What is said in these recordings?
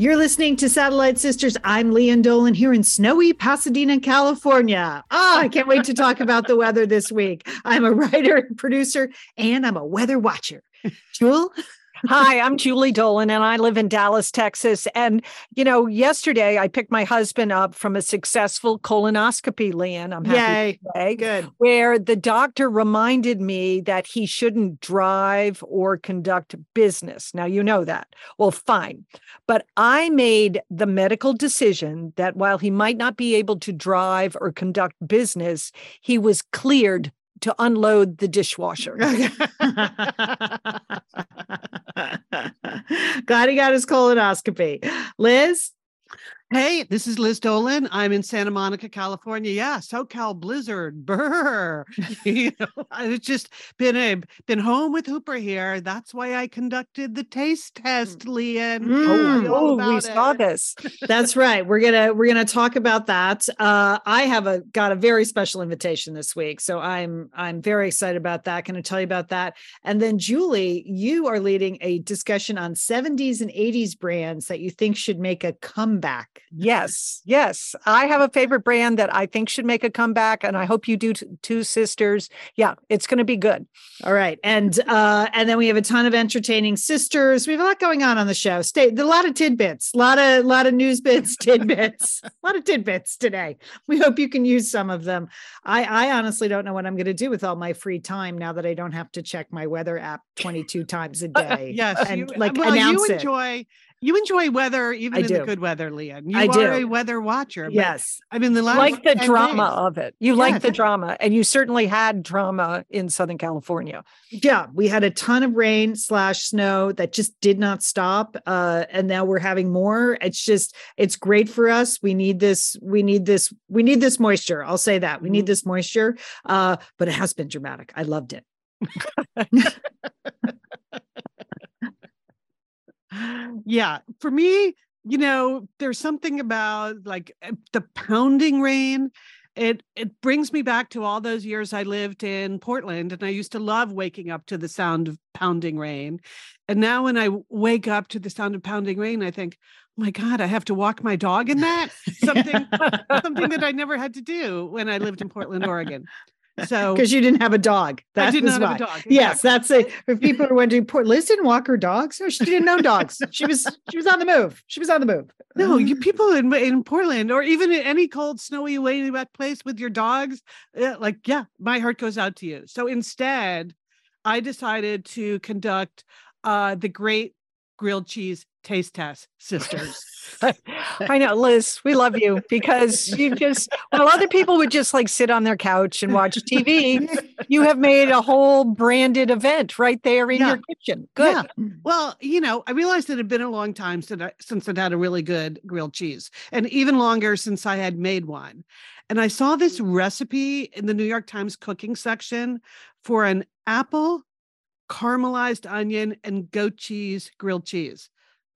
You're listening to Satellite Sisters. I'm Lian Dolan here in snowy Pasadena, California. Oh, I can't wait to talk about the weather this week. I'm a writer and producer, and I'm a weather watcher. Jewel? Hi, I'm Julie Dolan and I live in Dallas, Texas. And, you know, yesterday I picked my husband up from a successful colonoscopy, Lian. I'm happy Yay. to say, Good. where the doctor reminded me that he shouldn't drive or conduct business. Now, you know that. Well, fine. But I made the medical decision that while he might not be able to drive or conduct business, he was cleared to unload the dishwasher. Glad he got his colonoscopy. Liz? Hey, this is Liz Dolan. I'm in Santa Monica, California. Yeah, SoCal blizzard. Brr. you know, I've just been a, been home with Hooper here. That's why I conducted the taste test, Lian. Mm. Oh, we about saw this. That's right. We're gonna we're gonna talk about that. Uh, I have a got a very special invitation this week, so I'm I'm very excited about that. Going to tell you about that, and then Julie, you are leading a discussion on 70s and 80s brands that you think should make a comeback. Yes, yes. I have a favorite brand that I think should make a comeback, and I hope you do t- too, sisters. Yeah, it's going to be good. All right, and uh, and then we have a ton of entertaining sisters. We have a lot going on on the show. Stay a lot of tidbits, a lot of lot of news bits, tidbits, a lot of tidbits today. We hope you can use some of them. I I honestly don't know what I'm going to do with all my free time now that I don't have to check my weather app 22 times a day. Yes, and you, like well, announce you it. You enjoy weather even I in the good weather, Lian. You I are do. a weather watcher. Yes, I mean the last like the drama days- of it. You like the drama, and you certainly had drama in Southern California. yeah, we had a ton of rain slash snow that just did not stop, uh, and now we're having more. It's just it's great for us. We need this. We need this. We need this moisture. I'll say that we need Mhm. this moisture. Uh, but it has been dramatic. I loved it. yeah for me you know there's something about like uh, the pounding rain it it brings me back to all those years i lived in portland and i used to love waking up to the sound of pounding rain and now when i wake up to the sound of pounding rain i think oh my god i have to walk my dog in that? Something something that i never had to do when i lived in portland oregon so because you didn't have a dog. I That did was not have why. a dog. Yes, that's it. If people are wondering, poor Liz didn't walk her dogs. No, she didn't know dogs. She was she was on the move. She was on the move. No, you people in in Portland or even in any cold, snowy, way wet place with your dogs, uh, like yeah, my heart goes out to you. So instead, I decided to conduct uh, the Great Grilled Cheese Taste Test, sisters. I know, Liz, we love you because you just, while other people would just like sit on their couch and watch TV, you have made a whole branded event right there in Yeah. your kitchen. Good. Yeah. Well, you know, I realized it had been a long time since I, since I'd had a really good grilled cheese, and even longer since I had made one. And I saw this recipe in the New York Times cooking section for an apple, caramelized onion, and goat cheese grilled cheese.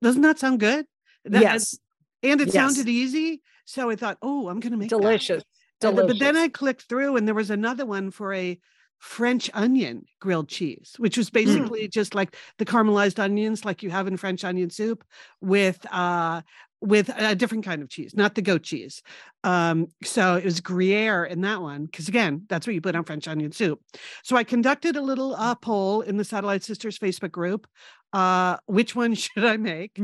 Doesn't that sound good? That- yes. And it Yes. sounded easy. So I thought, oh, I'm going to make that. Delicious. But then I clicked through and there was another one for a French onion grilled cheese, which Mm. was basically just like the caramelized onions like you have in French onion soup with uh with a different kind of cheese, not the goat cheese. Um, so it was Gruyere in that one, because again, that's what you put on French onion soup. So I conducted a little uh, poll in the Satellite Sisters Facebook group. Uh, which one should I make?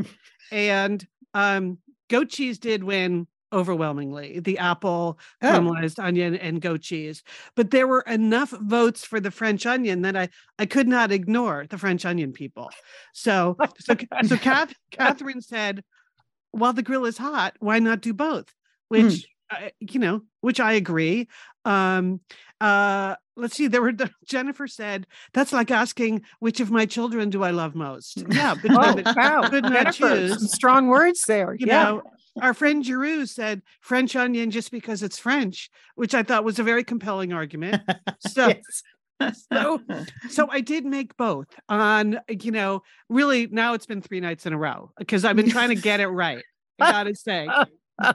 and um, goat cheese did win overwhelmingly the apple Oh. caramelized onion and goat cheese but there were enough votes for the french onion that i i could not ignore the french onion people so so so Kath, catherine said while the grill is hot why not do both which I- you know which i agree um uh let's see there were jennifer said that's like asking which of my children do i love most yeah but, Oh, wow. could not choose some strong words there. you yeah. know our friend Giroux said French onion just because it's French, which I thought was a very compelling argument. So, Yes. So, so I did make both on, you know, really now it's been three nights in a row because I've been trying to get it right. I gotta say.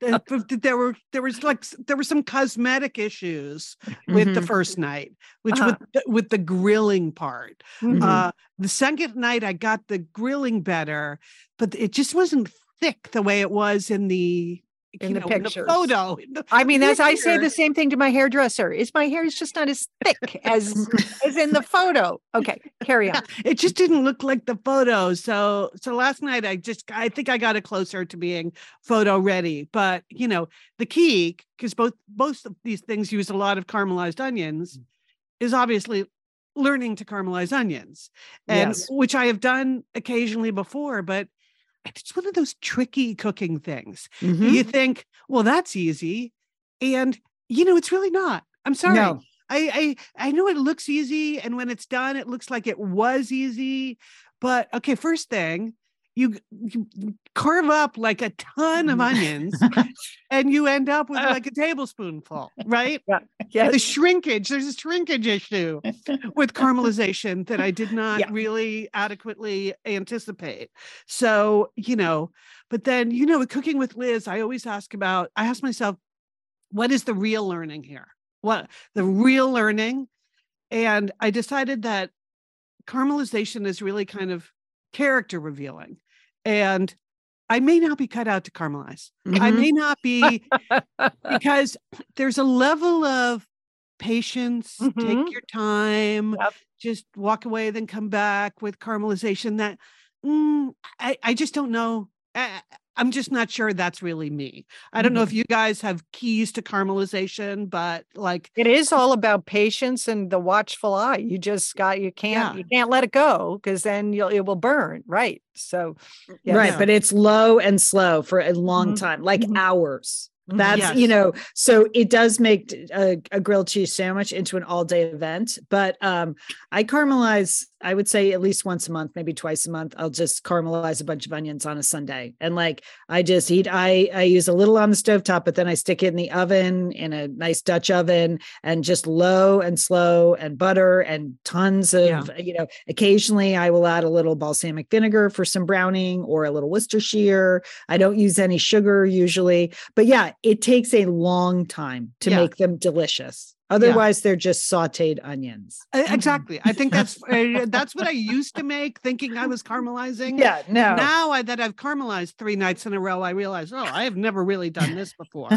Th- th- there were there was like there were some cosmetic issues with the Mhm. first night, which Uh-huh. with the, with the grilling part. Mhm. Uh, the second night, I got the grilling better, but it just wasn't thick the way it was in the In you the know, in the photo. in the I mean, as I say the same thing to my hairdresser. Is my hair is just not as thick as as in the photo? Okay, carry on. It just didn't look like the photo. So so last night I just I think I got it closer to being photo ready. But you know, the key, because both both of these things use a lot of caramelized onions, mm. is obviously learning to caramelize onions. And Yes. which I have done occasionally before, but it's one of those tricky cooking things. Mhm. You think, well, that's easy. And you know, it's really not. I'm sorry. No. I, I I know it looks easy, and when it's done, it looks like it was easy. But okay, first thing, you, you carve up like a ton of mm. onions, and you end up with ah. like a tablespoonful, right? The Yes. shrinkage, there's a shrinkage issue with caramelization that I did not Yeah. really adequately anticipate. So, you know, but then, you know, with cooking with Liz, I always ask about, I ask myself, what is the real learning here? What the real learning? And I decided that caramelization is really kind of character revealing. And I may not be cut out to caramelize. I Mhm. may not be because there's a level of patience, Mhm. take your time, Yep. just walk away, then come back with caramelization that mm, I, I just don't know. I, I'm just not sure that's really me. I don't know Mm-hmm. if you guys have keys to caramelization, but like, It is all about patience and the watchful eye. You just got you can't Yeah. you can't let it go because then you'll it will burn. Right. So. Right. But it's low and slow for a long Mhm. time, like Mhm. hours. Mhm. That's, you know, so it does make a grilled cheese sandwich into an all day event. But um, I caramelize, I would say at least once a month, maybe twice a month. I'll just caramelize a bunch of onions on a Sunday. And like I just eat, I, I use a little on the stovetop, but then I stick it in the oven in a nice Dutch oven and just low and slow and butter and tons of, Yeah. you know, occasionally I will add a little balsamic vinegar for some browning or a little Worcestershire. I don't use any sugar usually, but yeah, it takes a long time to Yeah. make them delicious. Otherwise, they're just sauteed onions. Uh, exactly. I think that's uh, that's what I used to make, thinking I was caramelizing. Yeah, no. Now I, that I've caramelized three nights in a row, I realize, oh, I have never really done this before.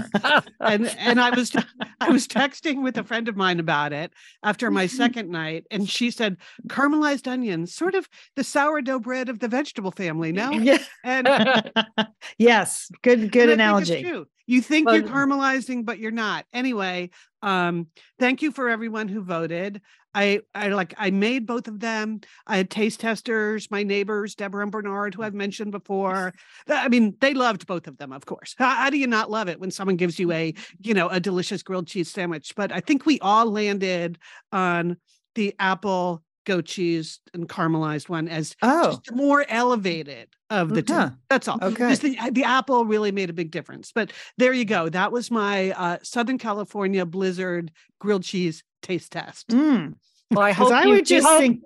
and and I was I was texting with a friend of mine about it after my second night, and she said caramelized onions, sort of the sourdough bread of the vegetable family. No, yeah. and yes, good good and I think it's analogy. true. You think you're caramelizing, but you're not. Anyway, um, thank you for everyone who voted. I I like I made both of them. I had taste testers, my neighbors, Deborah and Bernard, who I've mentioned before. I mean, they loved both of them, of course. How, how do you not love it when someone gives you a, you know, a delicious grilled cheese sandwich? But I think we all landed on the apple goat cheese and caramelized one as Oh, just the more elevated of the two. Huh. That's all. Okay. Just the, the apple really made a big difference. But there you go. That was my uh, Southern California Blizzard grilled cheese taste test. Mm. Well, I 'Cause hope I you- would just hope- think.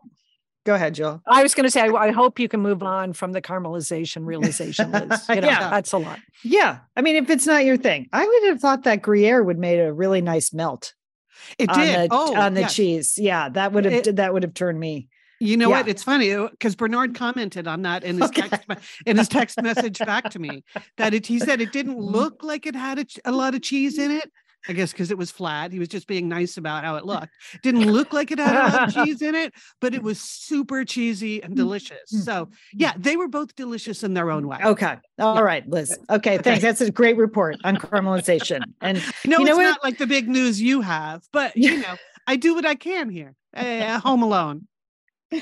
Go ahead, Jill. I was going to say, I, I hope you can move on from the caramelization realization, Liz. You know, Yeah. that's a lot. Yeah, I mean, if it's not your thing, I would have thought that Gruyere would made a really nice melt It on did. the oh, on the cheese. Yeah, that would have It- that would have turned me. You know what? It's funny because Bernard commented on that in his Okay. text in his text message back to me that it, he said it didn't Mm-hmm. look like it had a, a lot of cheese in it. I guess because it was flat. He was just being nice about how it looked. Didn't look like it had a lot of cheese in it, but it was super cheesy and mm, delicious. Mm, so mm. yeah, they were both delicious in their own way. Okay, all right, Liz. Okay, thanks. That's a great report on caramelization. And No, You know it's what? not like the big news you have, but you know, I do what I can here. Uh, home alone.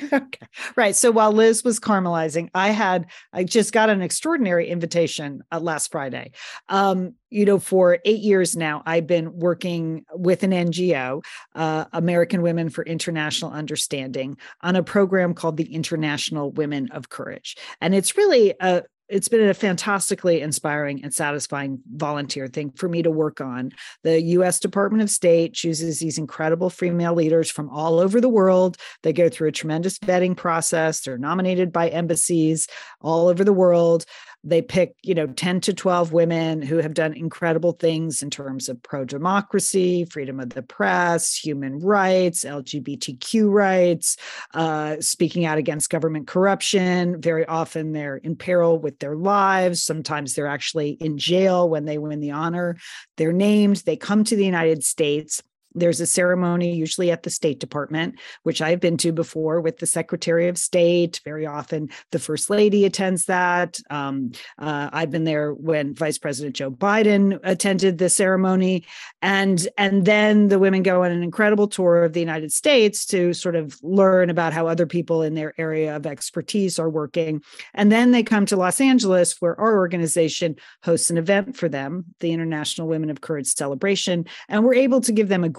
okay, right. So while Liz was caramelizing, I had I just got an extraordinary invitation uh, last Friday. Um, you know, for eight years now, I've been working with an NGO, uh, American Women for International Understanding, on a program called the International Women of Courage, and it's really a it's been a fantastically inspiring and satisfying volunteer thing for me to work on. The US Department of State chooses these incredible female leaders from all over the world. They go through a tremendous vetting process. They're nominated by embassies all over the world they pick you know 10 to 12 women who have done incredible things in terms of pro democracy freedom of the press human rights lgbtq rights uh, speaking out against government corruption. Very often they're in peril with their lives. Sometimes they're actually in jail when they win the honor. They're named. They come to the united states there's a ceremony usually at the State Department, which I've been to before with the Secretary of State. Very often, the First Lady attends that. Um, uh, I've been there when Vice President Joe Biden attended the ceremony, and and then the women go on an incredible tour of the United States to sort of learn about how other people in their area of expertise are working, and then they come to Los Angeles, where our organization hosts an event for them, the International Women of Courage Celebration, and we're able to give them a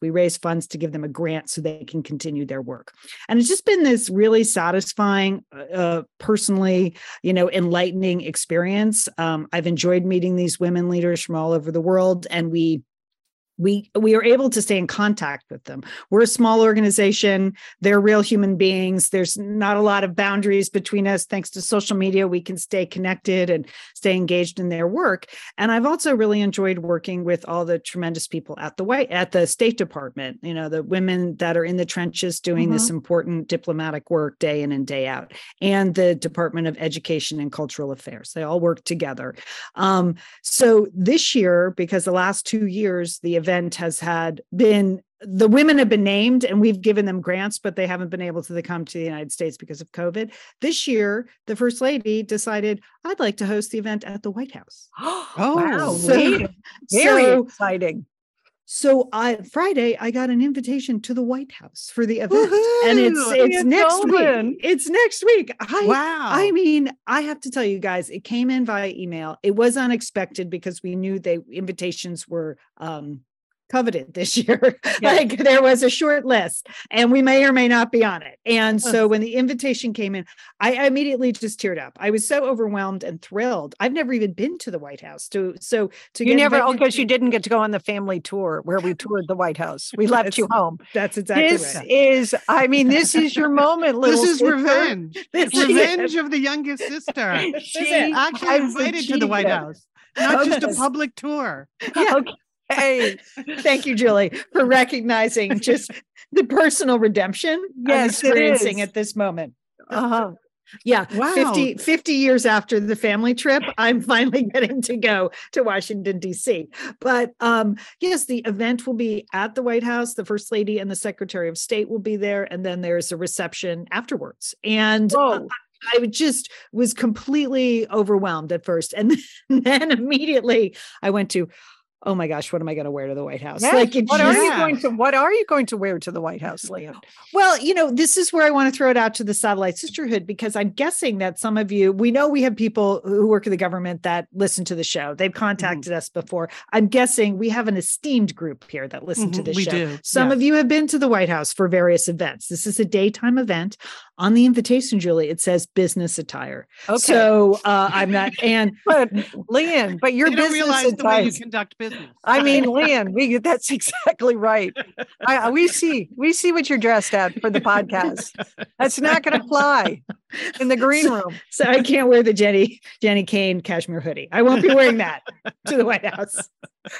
we raise funds to give them a grant so they can continue their work. And it's just been this really satisfying, uh, uh, personally, you know, enlightening experience. Um, I've enjoyed meeting these women leaders from all over the world, and we we we are able to stay in contact with them. We're a small organization. They're real human beings. There's not a lot of boundaries between us. Thanks to social media we can stay connected and stay engaged in their work. And i've also really enjoyed working with all the tremendous people at the white at the state department you know the women that are in the trenches doing mm-hmm. this important diplomatic work day in and day out and the department of education and cultural affairs. They all work together. Um, so this year because the last two years the event event has had been the women have been named and we've given them grants, but they haven't been able to come to the United States because of COVID. This year, the first lady decided I'd like to host the event at the White House. oh, wow. So, very so, exciting. So I Friday I got an invitation to the White House for the event, Woo-hoo! and it's it's next week. It's next week. I, wow! I mean, I have to tell you guys, it came in via email. It was unexpected because we knew the invitations were um, coveted this year. Yeah. like there was a short list and we may or may not be on it. And so when the invitation came in, I, I immediately just teared up. I was so overwhelmed and thrilled. I've never even been to the White House. To so to you never oh because you didn't get to go on the family tour where we toured the White House. We left you home. That's exactly right. this right. is I mean this is your moment. this is sister. revenge. This revenge of the youngest sister. she actually invited to the White House not just a public tour. Yeah. Okay. Hey, thank you, Julie, for recognizing just the personal redemption yes, I'm experiencing at this moment. Uh-huh. Yeah. Wow. 50, 50 years after the family trip, I'm finally getting to go to Washington, D.C. But um, yes, the event will be at the White House. The First Lady and the Secretary of State will be there. And then there's a reception afterwards. And uh, I just was completely overwhelmed at first. And then immediately I went to, oh my gosh, what am I going to wear to the White House? Like, what are you going to what are you going to wear to the White House, Lian? Well, you know, this is where I want to throw it out to the satellite sisterhood because I'm guessing that some of you, we know we have people who work in the government that listen to the show. They've mm-hmm. contacted mm-hmm. us before. I'm guessing we have an esteemed group here that listen mm-hmm. to this we show. Do. Some of you have been to the White House for various events. This is a daytime event. On the invitation, Julie, it says business attire. Okay. So uh, I'm not, and but Lian, but your business realize attire. the way you conduct business. I mean, Lian, we that's exactly right. I, we see we see what you're dressed at for the podcast. That's not going to fly in the green so, room. So I can't wear the Jenny Jenni Kayne cashmere hoodie. I won't be wearing that to the White House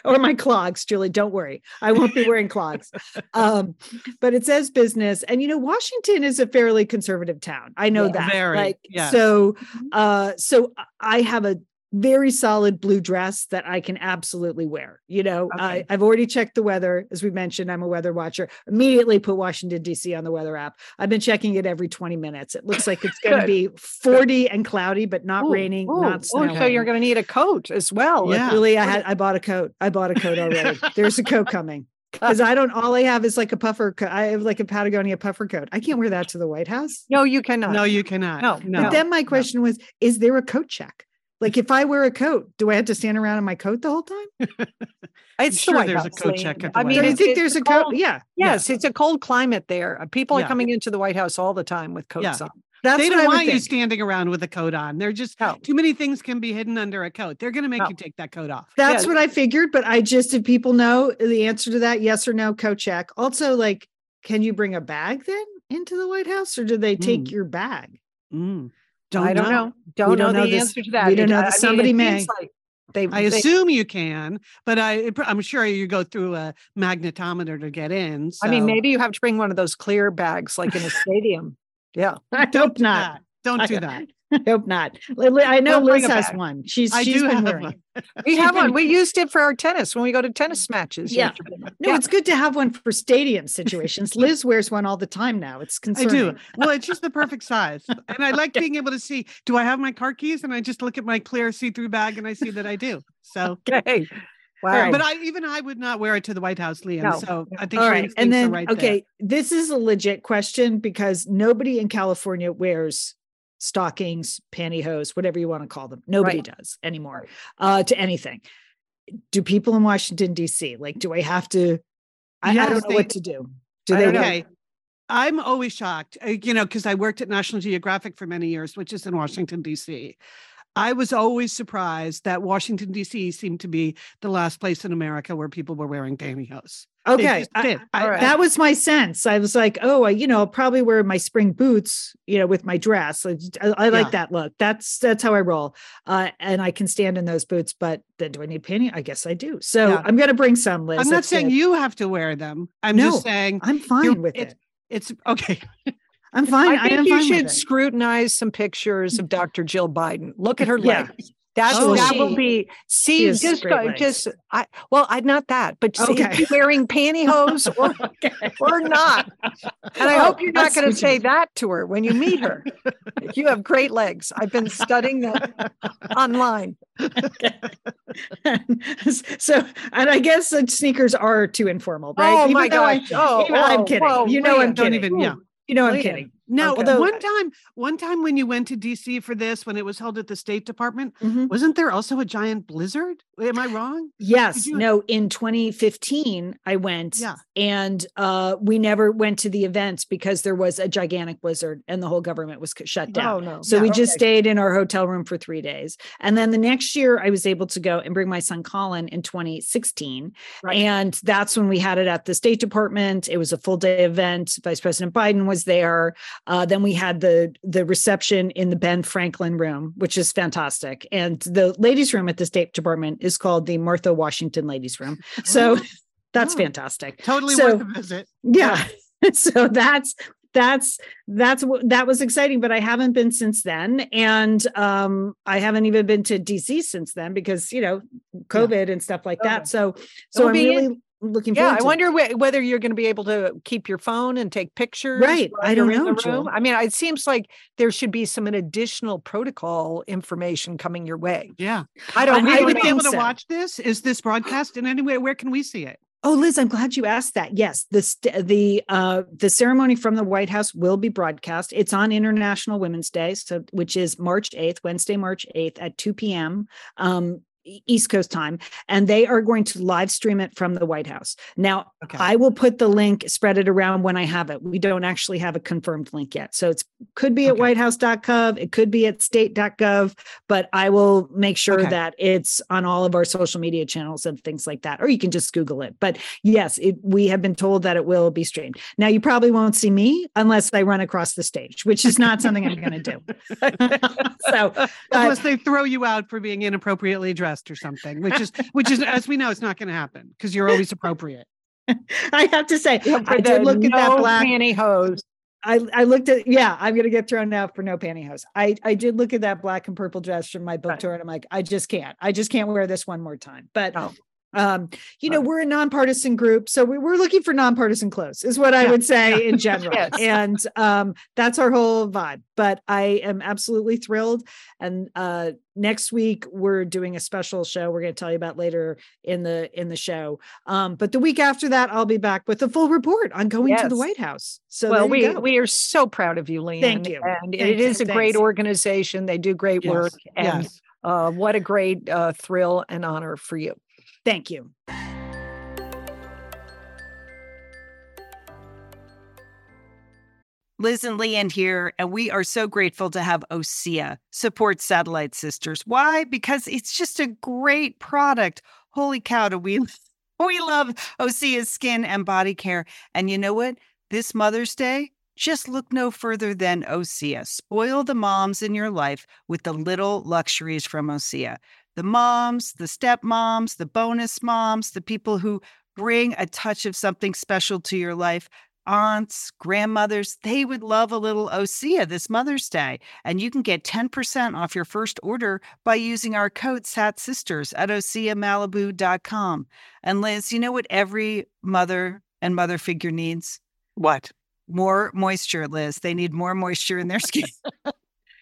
or my clogs, Julie. Don't worry, I won't be wearing clogs. Um, but it says business, and you know, Washington is a fairly conservative town. I know yeah, that. Very, like yes. so. Uh, so I have a very solid blue dress that I can absolutely wear. You know, okay. I, I've already checked the weather. As we mentioned, I'm a weather watcher. Immediately put Washington, D.C. on the weather app. I've been checking it every 20 minutes. It looks like it's going to be 40 and cloudy, but not ooh, raining, ooh, not snowing. so you're going to need a coat as well. Yeah. Really, I had I bought a coat. I bought a coat already. There's a coat coming. Because I don't all I have is like a puffer coat. I have like a Patagonia puffer coat. I can't wear that to the White House. No, you cannot. No, you cannot. No, no. But then my question no. was, is there a coat check? Like if I wear a coat, do I have to stand around in my coat the whole time? it's sure the there's House, a coat check. At the I mean, I think there's a cold, coat. Yeah. Yes, yeah. it's a cold climate there. Uh, people yeah. are coming into the White House all the time with coats yeah. on. That's they don't want you think. standing around with a coat on. They're just No. too many things can be hidden under a coat. They're going to make No. you take that coat off. That's Yeah. what I figured, but I just if people know the answer to that, yes or no, coat check. Also, like, can you bring a bag then into the White House, or do they take Mm. your bag? Mm. I don't know. Don't, We know, don't know the this- answer to that. we don't know I that mean, somebody it may. like They, I they- assume you can, but I I'm sure you go through a magnetometer to get in. I mean, maybe you have to bring one of those clear bags, like in a stadium. Yeah. I hope not. that. Don't do that. I hope not. I know bring Liz has bag. one. She's I she's been wearing one. We have one. We used it for our tennis when we go to tennis mm-hmm. matches. Yeah. No, Yeah. it's good to have one for stadium situations. Liz wears one all the time now. It's concerning. I do. Well, it's just the perfect size. And I like being able to see, do I have my car keys? And I just look at my clear see-through bag and I see that I do. So Okay. Wow. right. but I even I would not wear it to the White House, Lian. No. So I think All right. And then, right there. okay, this is a legit question because nobody in California wears stockings, pantyhose, whatever you want to call them. Nobody Right. does anymore uh, to anything. Do people in Washington, D.C., like, do I have to? I, I Yes, don't know they- what to do. Do they okay. I'm always shocked, uh, you know, because I worked at National Geographic for many years, which is in Washington, D.C. I was always surprised that Washington, D.C. seemed to be the last place in America where people were wearing pantyhose. Okay. I- I- right. that was my sense. I was like, oh, I, you know, I'll probably wear my spring boots, you know, with my dress. I, I, like Yeah. that look. That's that's how I roll. Uh, and I can stand in those boots. But then, do I need panty? I guess I do. So Yeah. I'm going to bring some. Liz. I'm not That's saying it. you have to wear them. I'm No, just saying I'm fine with it. it's okay. I'm fine. I think am you fine should scrutinize some pictures of Dr. Jill Biden. Look at her Yeah. legs. That's Oh, that she- will be see just go, legs. just I well I not that but see, Okay. is wearing pantyhose or Okay. or not and I Oh, hope you're not going to what you say that to her when you meet her you have great legs I've been studying that online so, and I guess that sneakers are too informal, right? oh Even my though I- gosh oh, even- I'm oh, kidding. whoa, you know, I'm Lian, don't kidding. even- yeah. You know, I'm Lian. Kidding. Now, Although- one time, one time when you went to DC for this, when it was held at the State Department, Mhm. wasn't there also a giant blizzard? Am I wrong? Yes. you- No, in 2015, I went Yeah. and uh, we never went to the events because there was a gigantic blizzard and the whole government was shut down. oh no So Yeah, we just stayed in our hotel room for three days. And then the next year, I was able to go and bring my son Colin in 2016. Right. And that's when we had it at the State Department. It was a full day event. Vice President Biden was there. Uh, then we had the the reception in the Ben Franklin room, which is fantastic. And the ladies' room at the State Department is called the Martha Washington Ladies' Room. So that's Oh. fantastic. Totally So- worth a visit. Yeah. so that's that's that's what that was exciting, but I haven't been since then. And um I haven't even been to DC since then because you know, COVID and stuff like that. So so I'm really looking yeah forward I to it. wonder whe- whether you're going to be able to keep your phone and take pictures Right. I don't know, the room. Jill. I mean it seems like there should be some additional protocol information coming your way Yeah. I don't Are we I really going would to be able think to watch this? Is this broadcast in any way? Where can we see it? Oh, Liz, I'm glad you asked that. Yes, the st- the uh, the ceremony from the White House will be broadcast. It's on International Women's Day, so which is March 8th, Wednesday, March 8th at 2 p.m. Um, East Coast time, and they are going to live stream it from the White House. Now, Okay. I will put the link, spread it around when I have it. We don't actually have a confirmed link yet, so it could be at whitehouse.gov, it could be at state.gov, but I will make sure Okay. that it's on all of our social media channels and things like that. Or you can just Google it. But yes, it, we have been told that it will be streamed. Now, you probably won't see me unless I run across the stage, which is not something I'm going to do. so, uh, Unless they throw you out for being inappropriately dressed or something, which is which is as we know, it's not going to happen because you're always appropriate. I have to say, Yeah, I did the look at that black. pantyhose. I, I looked at yeah i'm gonna get thrown out for no pantyhose i i did look at that black and purple dress from my book Right. tour and i'm like i just can't i just can't wear this one more time but No. Um you know we're a nonpartisan group so we, we're looking for nonpartisan clothes is what i would say in general Yes. and um that's our whole vibe but i am absolutely thrilled and uh next week we're doing a special show we're going to tell you about later in the in the show um but the week after that i'll be back with a full report on going to the white house so well, we go. we are so proud of you, Lian. Thank you. And Thank it you. is a great organization. They do great work. Yes. And yes. uh, what a great uh, thrill and honor for you. Thank you. Liz and Lian here, and we are so grateful to have Osea support Satellite Sisters. Why? Because it's just a great product. Holy cow, do we we love Osea's skin and body care. And you know what? This Mother's Day, just look no further than Osea. Spoil the moms in your life with the little luxuries from Osea. The moms, the stepmoms, the bonus moms, the people who bring a touch of something special to your life aunts, grandmothers, they would love a little Osea this Mother's Day. And you can get 10% off your first order by using our code SAT Sisters at OseaMalibu.com. And Liz, you know what every mother and mother figure needs? What? More moisture, Liz. They need more moisture in their skin.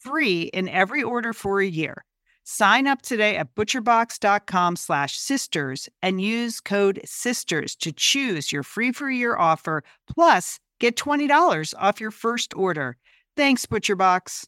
free in every order for a year. Sign up today at butcherbox.com slash sisters and use code sisters to choose your free for year offer plus get $20 off your first order. Thanks, ButcherBox.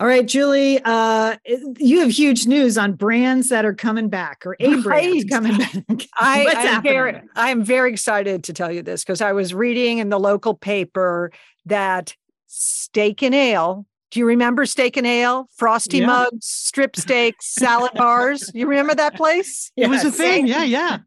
All right, Julie, uh, you have huge news on brands that are coming back or a brand Right. coming back. I, What's I'm very, I'm very excited to tell you this because I was reading in the local paper that Steak and Ale. Do you remember Steak and Ale? Frosty Yeah. mugs, strip steaks, salad bars. You remember that place? It was a thing. Yeah, yeah.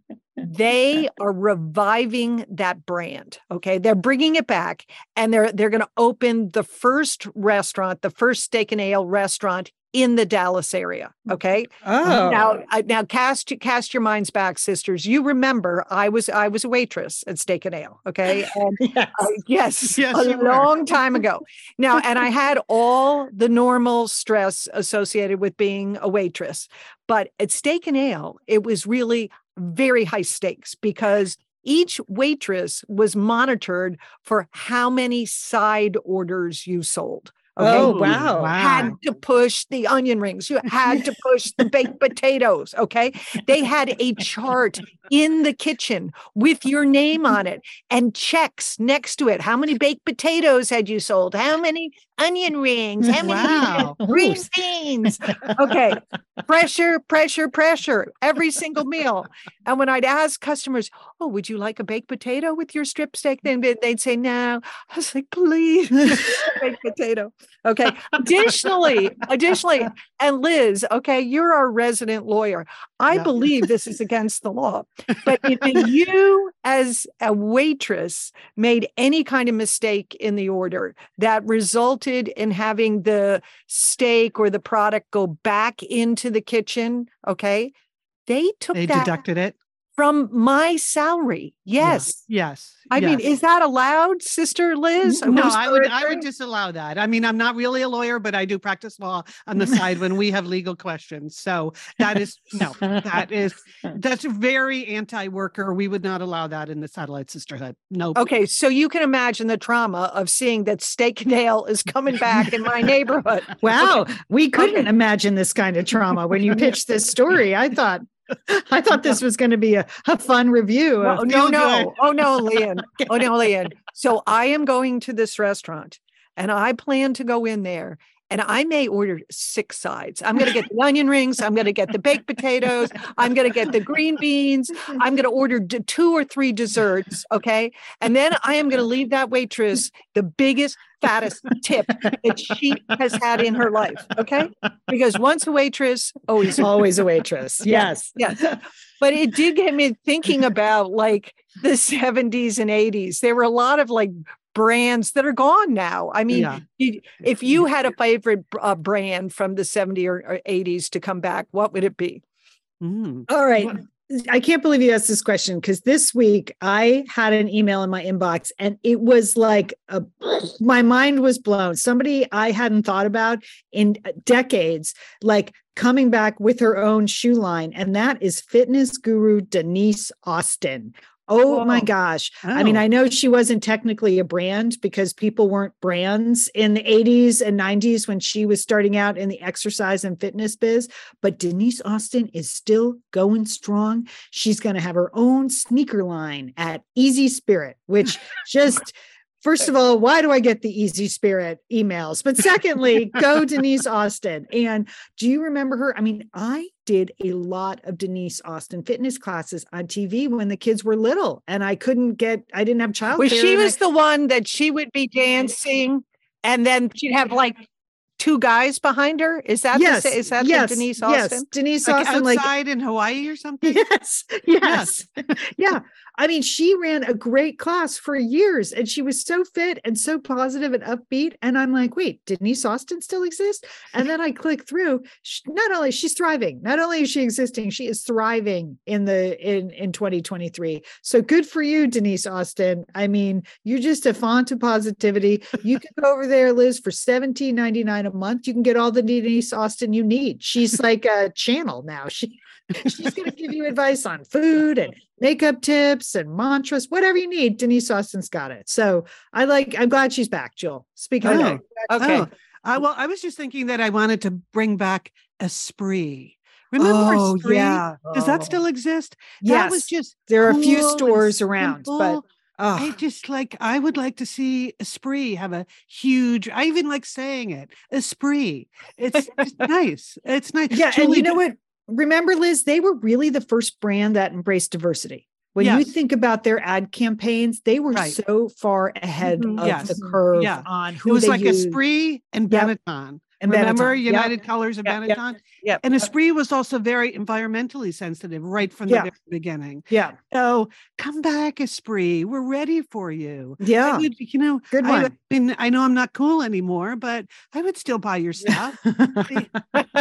They are reviving that brand. Okay, they're bringing it back, and they're they're going to open the first restaurant, the first Steak and Ale restaurant in the Dallas area. Okay, Oh, now, now cast cast your minds back, sisters. You remember I was I was a waitress at Steak and Ale. Okay, and yes. uh, yes, Yes, a you were. long time ago. Now, and I had all the normal stress associated with being a waitress, but at Steak and Ale, it was really very high stakes because each waitress was monitored for how many side orders you sold. Okay. Oh, Ooh, wow. Had to push the onion rings. You had to push the baked potatoes. Okay. They had a chart in the kitchen with your name on it and checks next to it. How many baked potatoes had you sold? How many onion rings? How many Wow. green beans? Okay. Pressure, pressure, pressure every single meal. And when I'd ask customers, Oh, would you like a baked potato with your strip steak? Then they'd say, No. I was like, Please, baked potato. Okay. Additionally, additionally, and Liz, okay, you're our resident lawyer. I Yeah. believe this is against the law. But if you, as a waitress, made any kind of mistake in the order that resulted in having the steak or the product go back into the kitchen, okay, they took They that deducted it. From my salary. Yes. Yes. I mean, is that allowed, Sister Liz? no, I would I would disallow that. I mean, I'm not really a lawyer, but I do practice law on the side when we have legal questions. So that is no, that is that's very anti-worker. We would not allow that in the satellite sisterhood. No. Okay, so you can imagine the trauma of seeing that Steak and Ale is coming back in my neighborhood. Wow, we couldn't imagine this kind of trauma when you pitched this story. I thought, I thought this was going to be a, a fun review. No, of- no, no. Oh no, Lian. Oh no, Lian. So I am going to this restaurant and I plan to go in there and I may order six sides. I'm going to get the onion rings. I'm going to get the baked potatoes. I'm going to get the green beans. I'm going to order d- two or three desserts. Okay. And then I am going to leave that waitress the biggest, fattest tip that she has had in her life. Okay. Because once a waitress, always Always a waitress. Yes. Yes. But it did get me thinking about like the 70s and 80s. There were a lot of like brands that are gone now. I mean, Yeah. if you had a favorite uh, brand from the 70s or, or 80s to come back, what would it be? Mm. All right. I can't believe you asked this question because this week I had an email in my inbox and it was like a, my mind was blown. Somebody I hadn't thought about in decades, like coming back with her own shoe line, and that is fitness guru Denise Austin. Oh my Whoa. gosh. I mean, Oh. I know she wasn't technically a brand because people weren't brands in the 80s and 90s when she was starting out in the exercise and fitness biz, but Denise Austin is still going strong. She's going to have her own sneaker line at Easy Spirit, which just First of all, why do I get the Easy Spirit emails? But secondly, go Denise Austin. And do you remember her? I mean, I did a lot of Denise Austin fitness classes on TV when the kids were little, and I couldn't get, I didn't have childcare. Was she and I- was the one that she would be dancing and then she'd have like two guys behind her? Is that yes, the, sa- is that yes, the Denise yes, Austin? Denise Like Austin, like outside in Hawaii or something. Yes, yes, yeah. I mean, she ran a great class for years and she was so fit and so positive and upbeat. And I'm like, wait, Denise Austin still exist? And then I click through. sh- Not only she's thriving, not only is she existing, she is thriving in the in in 2023. So good for you, Denise Austin. I mean, you're just a font of positivity. You can go over there, Liz, for 17.99 a month. You can get all the Denise Austin you need. She's like a channel now. She she's going to give you advice on food and makeup tips and mantras, whatever you need. Denise Austin's got it. So I like, I'm glad she's back, Jill. Speaking Oh, of, Okay. Oh, uh, well, I was just thinking that I wanted to bring back Esprit. Remember Oh, Esprit? yeah. Does that still exist? yes, That was just there are a few stores around, but I just like I would like to see Esprit have a huge. I even like saying it, Esprit. It's nice. It's nice. yeah. and you know what? Remember, Liz, they were really the first brand that embraced diversity. When you think about their ad campaigns, they were Right. so far ahead Mhm. of Yes. the curve Yeah. on It who was they like used. Esprit and Yep. Benetton. And Remember Benetton. Yep. United Colors of Yep, yep, Benetton? yep. And Esprit was also very environmentally sensitive right from the Yeah. very beginning. Yeah. So come back, Esprit. We're ready for you. Yeah. would, you know, Good I, one. I mean, I know I'm not cool anymore, but I would still buy your stuff.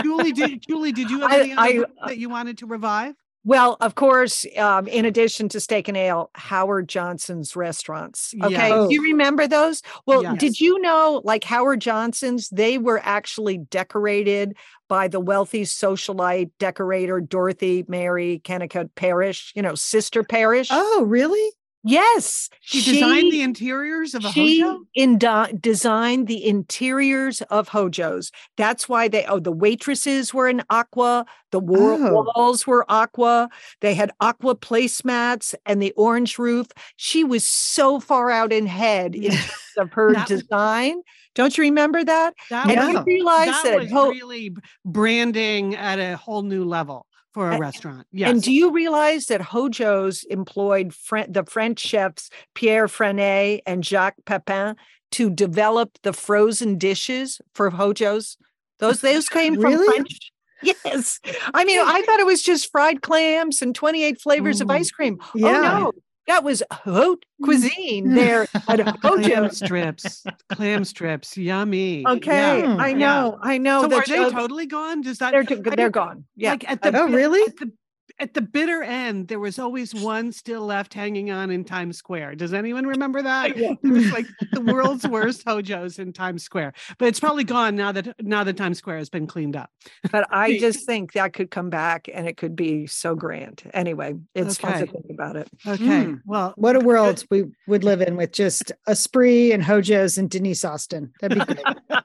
Julie, did Julie, did you have I- any other I- uh that you wanted to revive? Well, of course, um, in addition to Steak and Ale, Howard Johnson's restaurants. Okay. Yes. Do you remember those? Well, Yes. did you know, like Howard Johnson's, they were actually decorated by the wealthy socialite decorator Dorothy Mary Kinnicutt Parish, you know, sister Parish. Oh, really? Yes. She, designed the interiors of a she hojo. indo- designed the interiors of hojos. That's why they oh the waitresses were in aqua, the wa- Oh. walls were aqua. They had aqua placemats and the orange roof. She was so far out in head in terms of her That was- design. Don't you remember that? That And was, you realize that that, was ho- really branding at a whole new level for a restaurant. Yes. And do you realize that Hojo's employed the French chefs Pierre Franey and Jacques Pepin to develop the frozen dishes for Hojo's? Those those came from Really? French. Yes. I mean, I thought it was just fried clams and 28 flavors of Mm. ice cream. Yeah. Oh no. That was haute mm. cuisine there at clam strips, clam strips, yummy. Okay, Yeah. I yeah. know, I know. So are they totally gone? Does that they're, t- I they're gone. Yeah. Like at the Oh, really? At the, at the bitter end, there was always one still left hanging on in Times Square. Does anyone remember that? It was like the world's worst hojos in Times Square, but it's probably gone now that now that Times Square has been cleaned up. But I just think that could come back and it could be so grand. Anyway, it's fun to think about it. Okay, Mm. well, What a world we would live in with just a spree and Hojos and Denise Austin. That'd be great.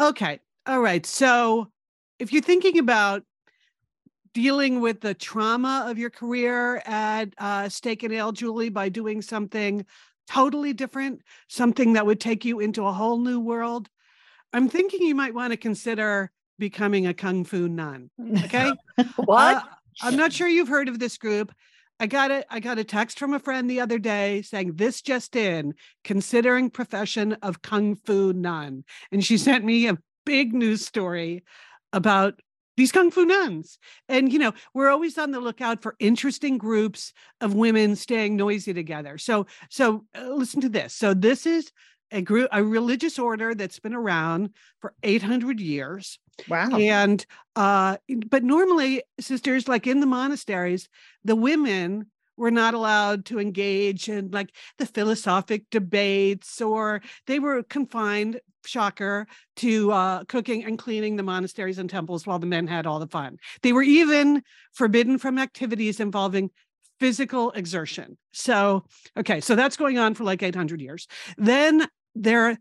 okay. All right. So if you're thinking about dealing with the trauma of your career at uh, Steak and Ale, Julie, by doing something totally different, something that would take you into a whole new world, I'm thinking you might want to consider becoming a Kung Fu nun. Okay. What? Uh, I'm not sure you've heard of this group. I got it. I got a text from a friend the other day saying this just in, considering profession of kung fu nun, and she sent me a big news story about these kung fu nuns. And you know, we're always on the lookout for interesting groups of women staying noisy together. So, so uh, listen to this. So this is a group, a religious order that's been around for 800 years. wow. And uh, but normally, sisters, like in the monasteries, the women were not allowed to engage in like the philosophic debates, or they were confined, shocker, to uh, cooking and cleaning the monasteries and temples while the men had all the fun. They were even forbidden from activities involving physical exertion. So, okay, so that's going on for like 800 years. Then there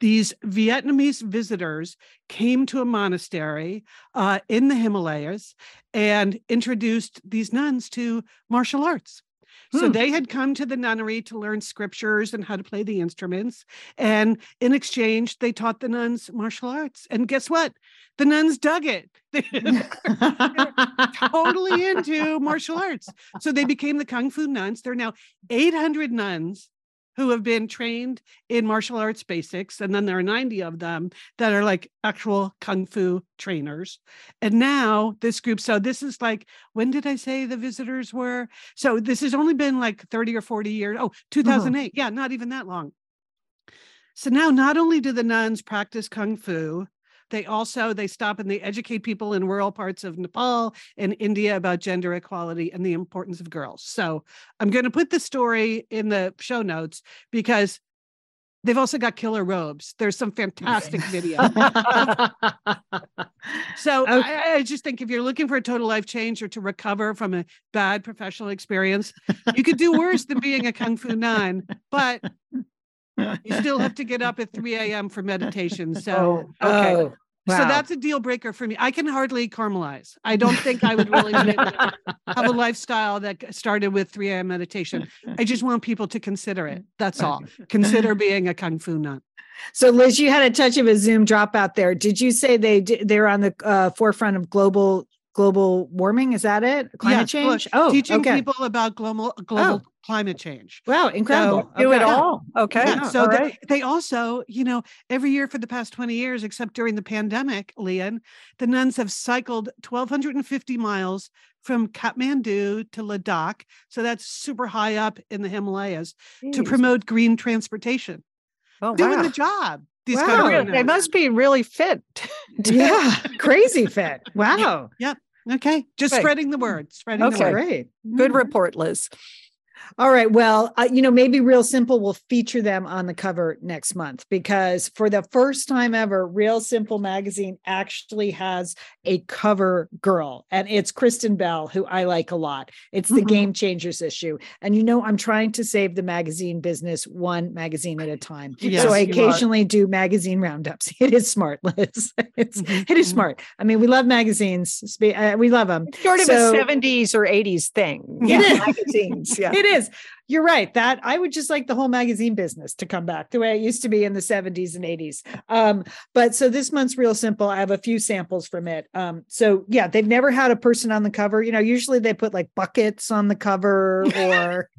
these Vietnamese visitors came to a monastery uh, in the Himalayas and introduced these nuns to martial arts. So Hmm. they had come to the nunnery to learn scriptures and how to play the instruments. And in exchange, they taught the nuns martial arts. And guess what? The nuns dug it. totally into martial arts. So they became the Kung Fu nuns. There are now 800 nuns who have been trained in martial arts basics. And then there are 90 of them that are like actual Kung Fu trainers. And now this group, so this is like, when did I say the visitors were? So this has only been like 30 or 40 years. Oh, 2008. Uh-huh. Yeah, not even that long. So now not only do the nuns practice Kung Fu, they also they stop and they educate people in rural parts of Nepal and India about gender equality and the importance of girls. So I'm going to put the story in the show notes because they've also got killer robes. There's some fantastic video. So Okay. I, I just think if you're looking for a total life change or to recover from a bad professional experience, you could do worse than being a kung fu nun, but you still have to get up at 3 a.m. for meditation. So Oh, okay. Oh, so that's a deal breaker for me. I can hardly caramelize. I don't think I would really be able to have a lifestyle that started with 3 a.m. meditation. I just want people to consider it. That's all. Consider being a kung fu nun. So, Liz, you had a touch of a Zoom dropout there. Did you say they they're on the uh, forefront of global global warming? Is that it? Climate change? Oh, teaching okay. people about global global Oh. climate change. Wow, incredible. Do it Okay. all. Okay. Yeah, so all they, right. they also, you know, every year for the past 20 years, except during the pandemic, Lian, the nuns have cycled 1,250 miles from Kathmandu to Ladakh. So that's super high up in the Himalayas to promote green transportation. Oh, Doing wow. the job. These Wow. kind of Really. They must be really fit. Yeah, crazy fit. Wow. Okay. Just Right. spreading the word. Spreading Okay. the word. Great. Good Mhm. report, Liz. All right. Well, uh, you know, maybe Real Simple will feature them on the cover next month because for the first time ever, Real Simple magazine actually has a cover girl, and it's Kristen Bell, who I like a lot. It's the Mhm. Game Changers issue. And you know, I'm trying to save the magazine business one magazine at a time. Yes, so I you are. occasionally do magazine roundups. It is smart, Liz. It's, Mhm, it is mhm. smart. I mean, we love magazines. Uh, We love them. It's sort of So- a 70s or 80s thing. Yeah. magazines. Yeah. It is. You're right. That I would just like the whole magazine business to come back the way it used to be in the 70s and 80s. Um, but so this month's real simple. I have a few samples from it. Um, so yeah, they've never had a person on the cover. You know, usually they put like buckets on the cover or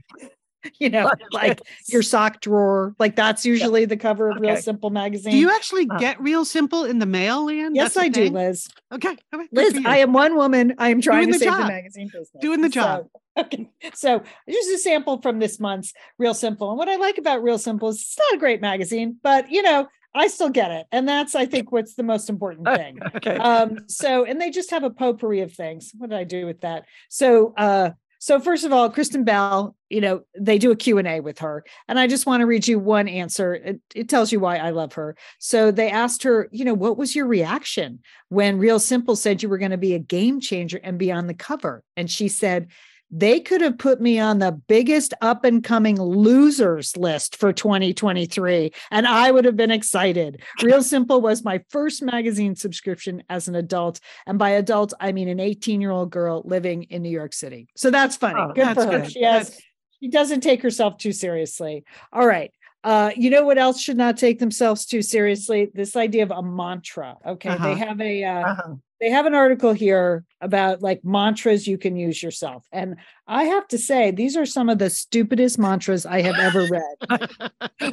you know, like your sock drawer. Like that's usually the cover of Real Simple magazine. Do you actually Uh, get real simple in the mail, Lian? yes, I do? Liz. Okay. Liz. I am one woman. I am trying Doing to the save the job. magazine business. Doing the job. So, okay. So here's a sample from this month's Real Simple. And what I like about Real Simple is it's not a great magazine, but you know, I still get it. And that's, I think, what's the most important thing. Okay. um, so and they just have a potpourri of things. What did I do with that? So uh so first of all, Kristen Bell, you know, they do a Q&A with her. And I just want to read you one answer. It, it tells you why I love her. So they asked her, you know, what was your reaction when Real Simple said you were going to be a game changer and be on the cover? And she said, they could have put me on the biggest up and coming losers list for 2023, and I would have been excited. Real Simple was my first magazine subscription as an adult. And by adult, I mean an 18 year old girl living in New York City. So that's funny. Oh, good for that's her. good. She has, That's- she doesn't take herself too seriously. All right. Uh, you know what else should not take themselves too seriously? This idea of a mantra. Okay. Uh-huh. They have a, uh, Uh-huh. they have an article here about like mantras you can use yourself. And I have to say, these are some of the stupidest mantras I have ever read.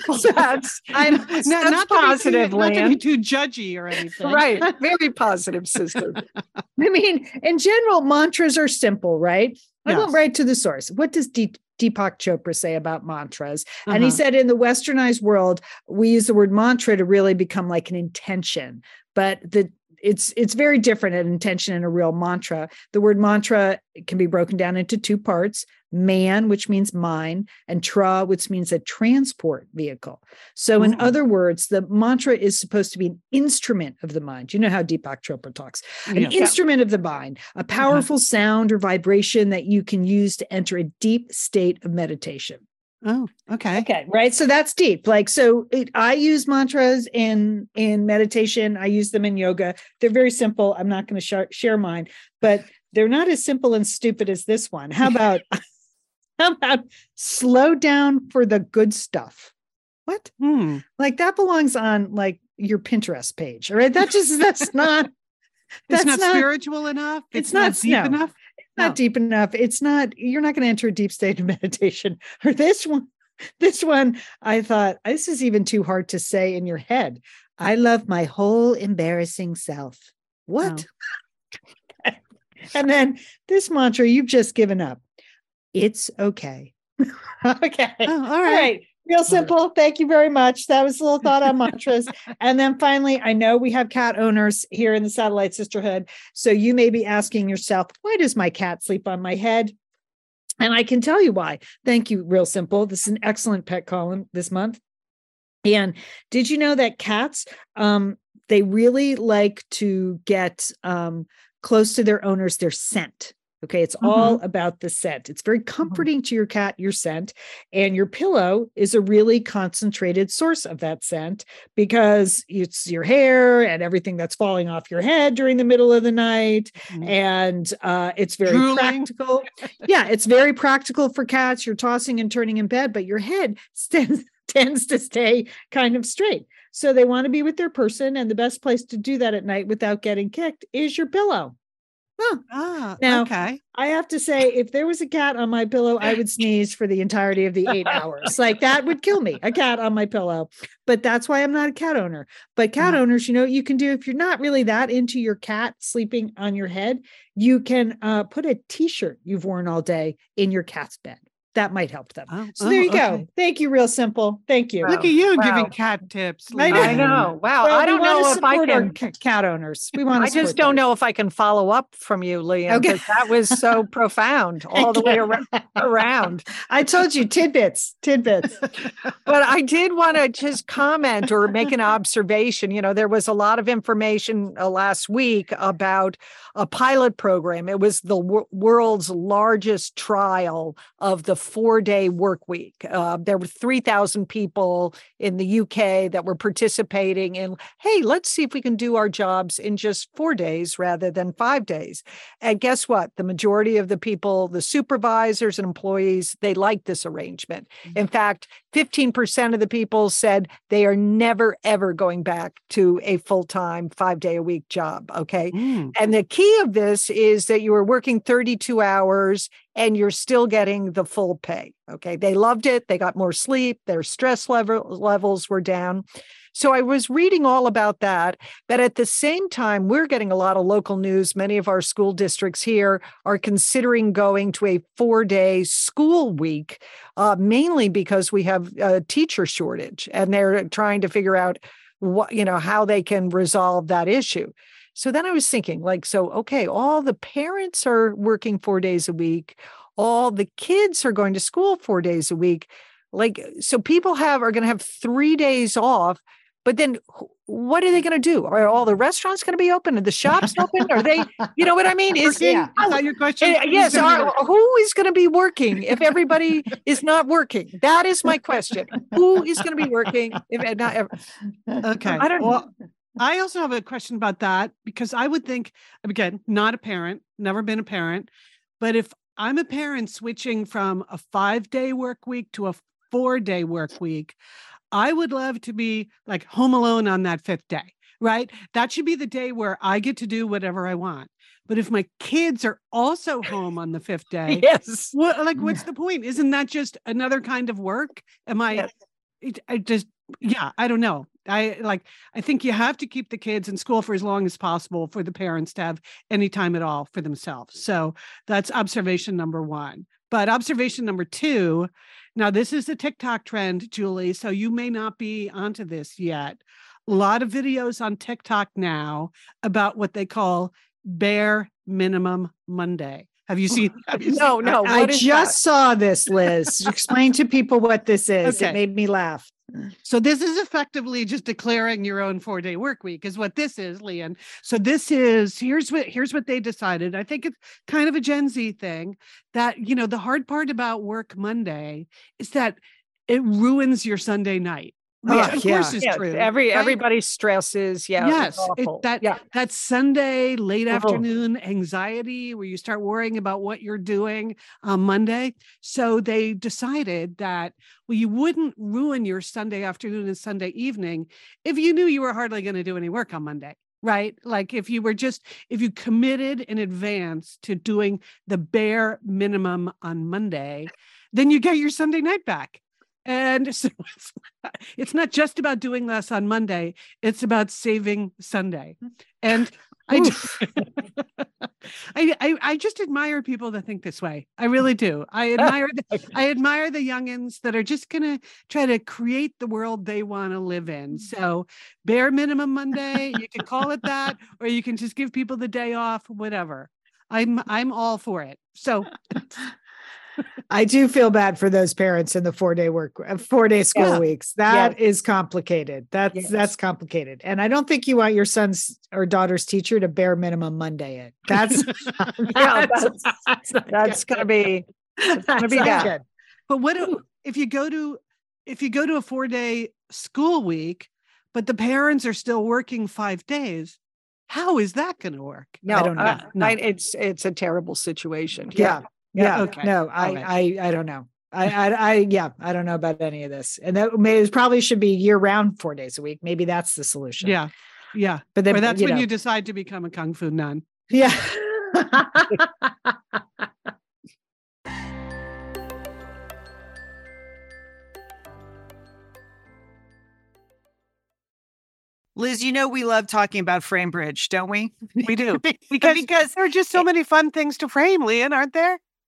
Well, that's, I'm- Not- that's not to be too- positive, Not to be too judgy or anything. Right. Very positive, sister. I mean, in general, mantras are simple, right? I went Yes. right to the source. What does Deep, Deepak Chopra say about mantras? And he Uh-huh. said, in the westernized world, we use the word mantra to really become like an intention, but the it's it's very different an intention and a real mantra. The word mantra can be broken down into two parts: man, which means mine, and tra, which means a transport vehicle. So, in Ooh. other words, the mantra is supposed to be an instrument of the mind. You know how Deepak Chopra talks an Yeah. instrument of the mind, a uh-huh. powerful sound or vibration that you can use to enter a deep state of meditation. Oh, okay. Okay, right. So that's deep. Like, so it, I use mantras in in meditation. I use them in yoga. They're very simple. I'm not going to share, share mine, but they're not as simple and stupid as this one. How about how about slow down for the good stuff? What? Hmm. Like that belongs on like your Pinterest page. All right. That just that's not It's That's not, not- spiritual enough. it's It's, not- not, deep no. enough. Not No. deep enough. It's not, you're not going to enter a deep state of meditation. Or this one, this one, I thought, this is even too hard to say in your head. I love my whole embarrassing self. What? Oh. and then this mantra, you've just given up. It's okay. okay. Oh, all All right. Real simple. Thank you very much. That was a little thought on mantras. and then finally, I know we have cat owners here in the Satellite Sisterhood. So you may be asking yourself, why does my cat sleep on my head? And I can tell you why. Thank you. Real simple. This is an excellent pet column this month. And did you know that cats, um, they really like to get um, close to their owners, their scent. Okay. It's all about the scent. It's very comforting to your cat, your scent. And your pillow is a really concentrated source of that scent because it's your hair and everything that's falling off your head during the middle of the night. Mhm. And uh, it's very Drooling. practical. yeah, it's very practical for cats. You're tossing and turning in bed, but your head tends, tends to stay kind of straight. So they want to be with their person. And the best place to do that at night without getting kicked is your pillow. Huh. Ah, Now- okay. I have to say, if there was a cat on my pillow, I would sneeze for the entirety of the eight hours. Like that would kill me, a cat on my pillow. But that's why I'm not a cat owner. But cat Uh-huh. owners, you know, what you can do if you're not really that into your cat sleeping on your head, you can uh, put a t shirt you've worn all day in your cat's bed. That might help them. Oh, So there oh, you go. okay. Thank you, real simple. Thank you. Look at you Wow. giving cat tips. I know. I know. Wow. Well, I don't wanna know if I can. cat owners. We want. I just don't know if I can follow up from you, Lian. Okay. because That was so profound all the way ar- around. I told you tidbits, tidbits. But I did want to just comment or make an observation. You know, there was a lot of information uh, last week about a pilot program. It was the wor- world's largest trial of the four day work week. Uh, there were 3,000 people in the UK that were participating in, hey, let's see if we can do our jobs in just four days rather than five days. And guess what? The majority of the people, the supervisors and employees, they like this arrangement. In fact, 15% of the people said they are never, ever going back to a full time, five day a week job. Okay. Mm. And the key of this is that you are working 32 hours and you're still getting the full pay. Okay. They loved it. They got more sleep. Their stress level, levels were down. So I was reading all about that. But at the same time, we're getting a lot of local news. Many of our school districts here are considering going to a four day school week, uh, mainly because we have a teacher shortage and they're trying to figure out what, you know, how they can resolve that issue. So then I was thinking, like, so, okay, all the parents are working four days a week, all the kids are going to school four days a week. Like, so people have are going to have three days off, but then what are they going to do? Are all the restaurants going to be open? Are the shops open? Are they, you know what I mean? Is yeah. Is that your question? Eh, Who's yes, are, who is going to be working if everybody is not working? That is my question. Who is going to be working if eh, not ever? Okay. I don't well, I also have a question about that because I would think, again, not a parent, never been a parent, but if I'm a parent switching from a five day work week to a four day work week, I would love to be like home alone on that fifth day, right? That should be the day where I get to do whatever I want. But if my kids are also home on the fifth day, Yes. what like mm. what's the point? Isn't that just another kind of work? Am I Yes. I just yeah, I don't know. I like I think you have to keep the kids in school for as long as possible for the parents to have any time at all for themselves. So that's observation number 1. But observation number 2, now this is a TikTok trend, Julie, so you may not be onto this yet. A lot of videos on TikTok now about what they call bare minimum Monday. Have you seen? Have you No, seen no. that? I just saw this, Liz. Explain to people what this is. Okay. It made me laugh. So this is effectively just declaring your own four-day work week is what this is, Lian. So this is here's what here's what they decided. I think it's kind of a Gen Z thing that you know the hard part about work Monday is that it ruins your Sunday night. Which Oh, of yeah. course is Yeah, true. every right? everybody stresses. Yeah. Yes, it, that yeah. that Sunday late Oh. afternoon anxiety where you start worrying about what you're doing on Monday. So they decided that well, you wouldn't ruin your Sunday afternoon and Sunday evening if you knew you were hardly going to do any work on Monday. Right. Like if you were just, if you committed in advance to doing the bare minimum on Monday, then you get your Sunday night back. And so it's, it's not just about doing less on Monday, it's about saving Sunday. And I, ju- I, I, I just admire people that think this way. I really do. I admire the, I admire the youngins that are just gonna try to create the world they want to live in. Mm. So bare minimum Monday, you can call it that, or you can just give people the day off, whatever. I'm I'm all for it. So I do feel bad for those parents in the four day work, uh, four day school Yeah. weeks. That is complicated. That's Yes. that's complicated. And I don't think you want your son's or daughter's teacher to bare minimum Monday it. That's Yeah, that's, that's, That's going to be That's gonna be bad. good. But what if- if you go to if you go to a four day school week, but the parents are still working five days? How is that going to work? no, I don't know. uh, No. I- it's it's a terrible situation. Yeah. Yeah. Okay. No, I, right. I, I don't know. I, I, I, yeah, I don't know about any of this. And that may, it probably should be year round, four days a week. Maybe that's the solution. Yeah, yeah. But then, or that's you when know, you decide to become a kung fu nun. yeah. Liz, you know we love talking about Framebridge, don't we? We do because because because there are just so many fun things to frame, Lian, aren't there?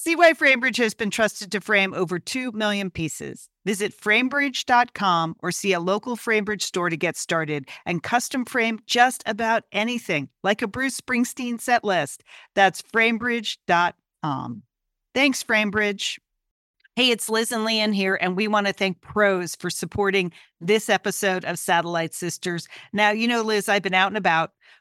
See why Framebridge has been trusted to frame over 2 million pieces. Visit framebridge.com or see a local Framebridge store to get started and custom frame just about anything, like a Bruce Springsteen set list. That's framebridge.com. Thanks, Framebridge. Hey, it's Liz and Lian here, and we want to thank Prose for supporting this episode of Satellite Sisters. Now, you know, Liz, I've been out and about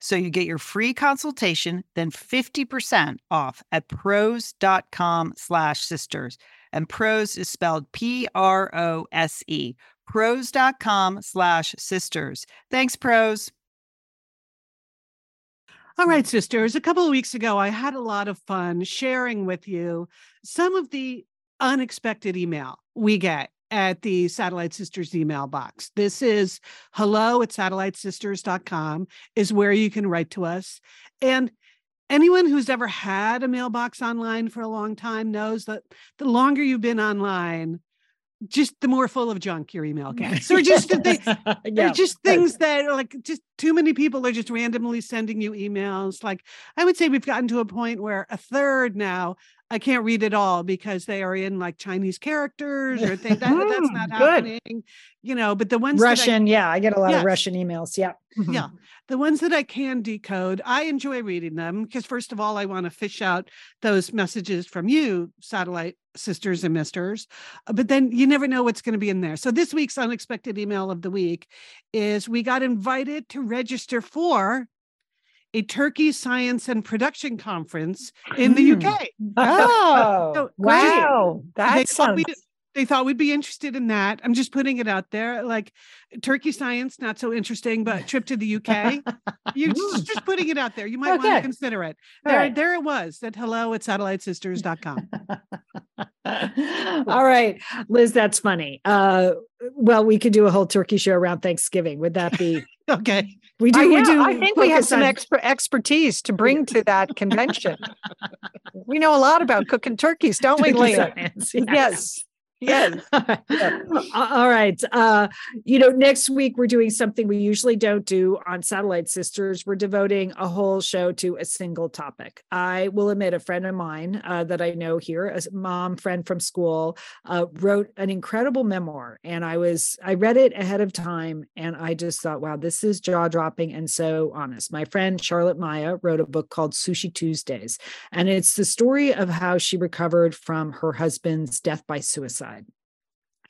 So you get your free consultation, then 50% off at prose.com slash sisters. And Prose is spelled P R O S E. Prose.com slash sisters. Thanks, Prose. All right, sisters. A couple of weeks ago, I had a lot of fun sharing with you some of the unexpected email we get at the Satellite Sisters email box. This is hello at satellitesisters.com is where you can write to us. And anyone who's ever had a mailbox online for a long time knows that the longer you've been online, just the more full of junk your email gets. Or just they, they're yeah. just things that are like just too many people are just randomly sending you emails. Like I would say we've gotten to a point where a third now I can't read it all because they are in like Chinese characters or things that, that's not Mm, good. happening. You know, but the ones that I- Russian. yeah, I get a lot Yes. of Russian emails. Yeah. yeah, the ones that I can decode, I enjoy reading them because first of all, I want to fish out those messages from you, satellite sisters and misters. Uh, But then you never know what's going to be in there. So this week's unexpected email of the week is we got invited to register for a turkey science and production conference in the Hmm. UK. Oh, So, Wow, They that thought sounds. we'd- they thought we'd be interested in that. I'm just putting it out there. Like turkey science, not so interesting, but trip to the UK. You just, just putting it out there. You might want to consider it. There, right. there it was. At hello at satellitesisters.com. All right, Liz, that's funny. Uh, well, we could do a whole turkey show around Thanksgiving. Would that be? Okay. We Uh, do. we do. I think we have some on- exper- expertise to bring to that convention. we know a lot about cooking turkeys, don't we, turkey Leah? science, Yes. Yes. All right. Uh, you know, next week we're doing something we usually don't do on Satellite Sisters. We're devoting a whole show to a single topic. I will admit, a friend of mine uh, that I know here, a mom friend from school, uh, wrote an incredible memoir, and I was I read it ahead of time, and I just thought, wow, this is jaw dropping and so honest. My friend Charlotte Maya wrote a book called Sushi Tuesdays, and it's the story of how she recovered from her husband's death by suicide.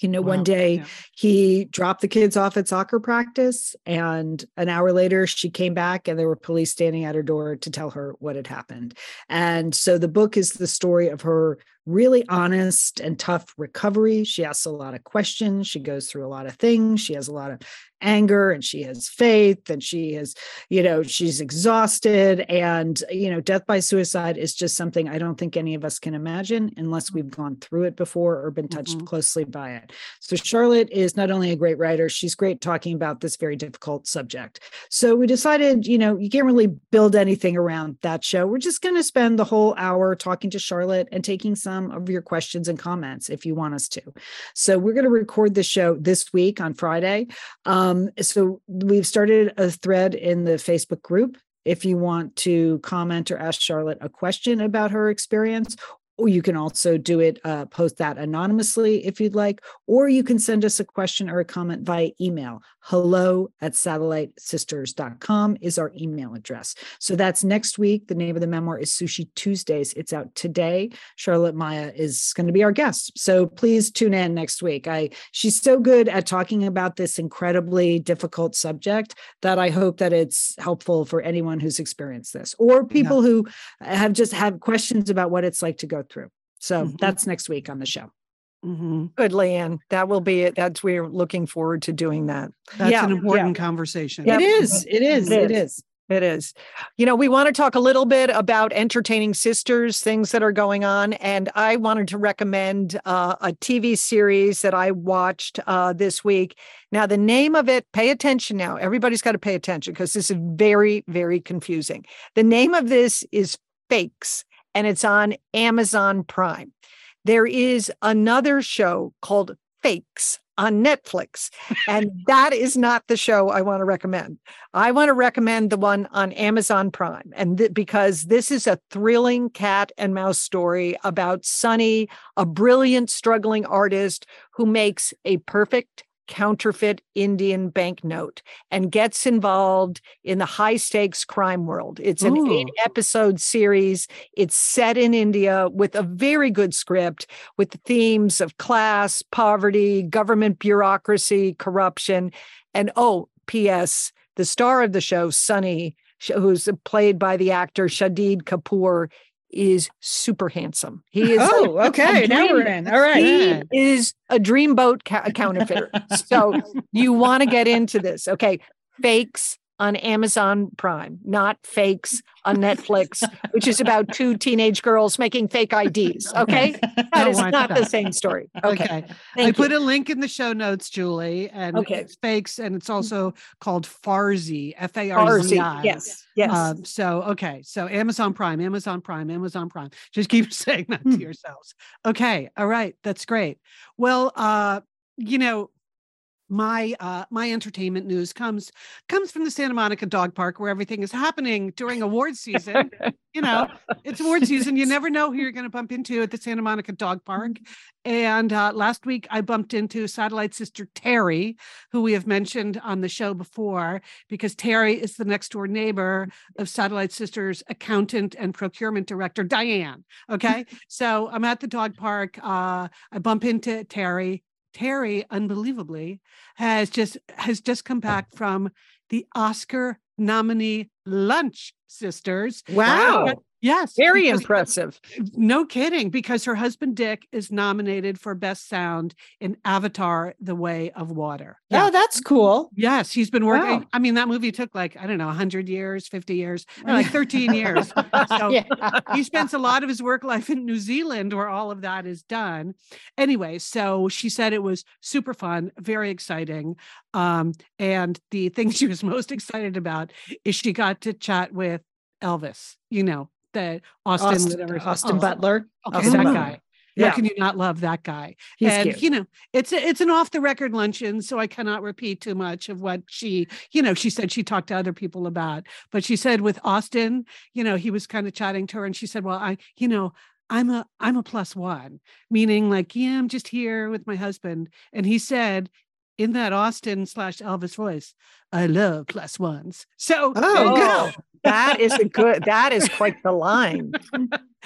You know, one day Yeah. he dropped the kids off at soccer practice, and an hour later, she came back and there were police standing at her door to tell her what had happened. And so the book is the story of her really honest and tough recovery. She asks a lot of questions, she goes through a lot of things, she has a lot of anger and she has faith and she has you know she's exhausted. And you know death by suicide is just something i don't think any of us can imagine unless we've gone through it before or been touched Mhm. closely by it. So charlotte is not only a great writer she's great talking about this very difficult subject. So we decided you know you can't really build anything around that show. We're just going to spend the whole hour talking to charlotte and taking some of your questions and comments if you want us to so we're going to record the show this week on friday um, so we've started a thread in the Facebook group. If you want to comment or ask Charlotte a question about her experience, or you can also do it, uh, post that anonymously if you'd like, or you can send us a question or a comment via email. Hello at satellitesisters.com is our email address. So that's next week. The name of the memoir is Sushi Tuesdays. It's out today. Charlotte Maya is going to be our guest. So please tune in next week. I she's so good at talking about this incredibly difficult subject that I hope that it's helpful for anyone who's experienced this or people who have just have questions about what it's like to go through. So Mhm. that's next week on the show. Mhm. Good, Lian. That will be it. That's we're looking forward to doing that. That's Yeah, an yeah. important conversation. Yep. It is. It is. It It is. is. It is. You know, we want to talk a little bit about entertaining sisters, things that are going on. And I wanted to recommend uh, a TV series that I watched uh, this week. Now, the name of it, pay attention now. Everybody's got to pay attention because this is very, very confusing. The name of this is Fakes, and it's on Amazon Prime. There is another show called Fakes on Netflix, and that is not the show I want to recommend. I want to recommend the one on Amazon Prime, and th- because this is a thrilling cat and mouse story about Sunny, a brilliant struggling artist who makes a perfect counterfeit Indian banknote and gets involved in the high stakes crime world. It's an eight episode series. It's set in India with a very good script with the themes of class, poverty, government bureaucracy, corruption. And oh, P.S., the star of the show, Sunny, who's played by the actor Shahid Kapoor, is super handsome. He is Oh, okay. Now we're in. All right. he Yeah. is a dreamboat ca- counterfeiter. so you want to get into this. Okay. Fakes on Amazon Prime, not fakes on Netflix, which is about two teenage girls making fake IDs. Okay. That is not the same story. Okay. Okay. I Thank put a link in the show notes, Julie, and Okay. it's fakes, and it's also called Farzi, F A R Z. I. Yes. Yes. Um, so okay, so Amazon Prime, Amazon Prime, Amazon Prime. Just keep saying that Hmm. to yourselves. Okay, all right, that's great. Well, uh, you know, my uh my entertainment news comes comes from the Santa Monica Dog Park where everything is happening during award season. you know, it's award season. You never know who you're going to bump into at the Santa Monica Dog Park. And uh, last week I bumped into satellite sister Terry, who we have mentioned on the show before, because Terry is the next door neighbor of Satellite Sisters accountant and procurement director, Diane. Okay. so I'm at the dog park. Uh, I bump into Terry. Terry, unbelievably, has just has just come back from the Oscar nominee lunch, sisters. Wow. Yes. Very impressive. No kidding, because her husband Dick is nominated for Best Sound in Avatar: The Way of Water. Oh, that's cool. Yes, he's been working. Wow. I mean, that movie took like, I don't know, 100 years, 50 years, no, like 13 years. So yeah. he spends a lot of his work life in New Zealand where all of that is done. Anyway, so she said it was super fun, very exciting. Um, and the thing she was most excited about is she got to chat with Elvis, you know, the Austin, Austin. Austin Oh, Butler. Okay, Austin that Butler. guy. Yeah. How can you not love that guy? He's and cute. you know, it's a, it's an off the record luncheon, so I cannot repeat too much of what she, you know, she said she talked to other people about. But she said with Austin, you know, he was kind of chatting to her, and she said, "Well, I, you know." I'm a I'm a plus one, meaning like, yeah, I'm just here with my husband. And he said in that Austin slash Elvis voice, I love plus ones. So there you Oh, go. that is a good. That is quite the line.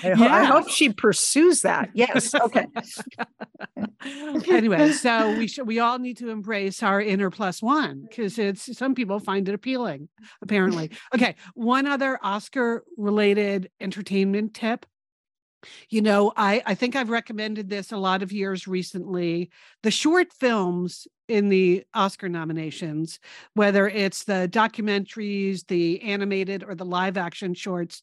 I, ho- I hope she pursues that. Yes. Okay. anyway, so we should we all need to embrace our inner plus one because it's some people find it appealing, apparently. Okay, one other Oscar related entertainment tip. You know, I I think I've recommended this a lot of years recently. The short films in the Oscar nominations, whether it's the documentaries, the animated or the live action shorts,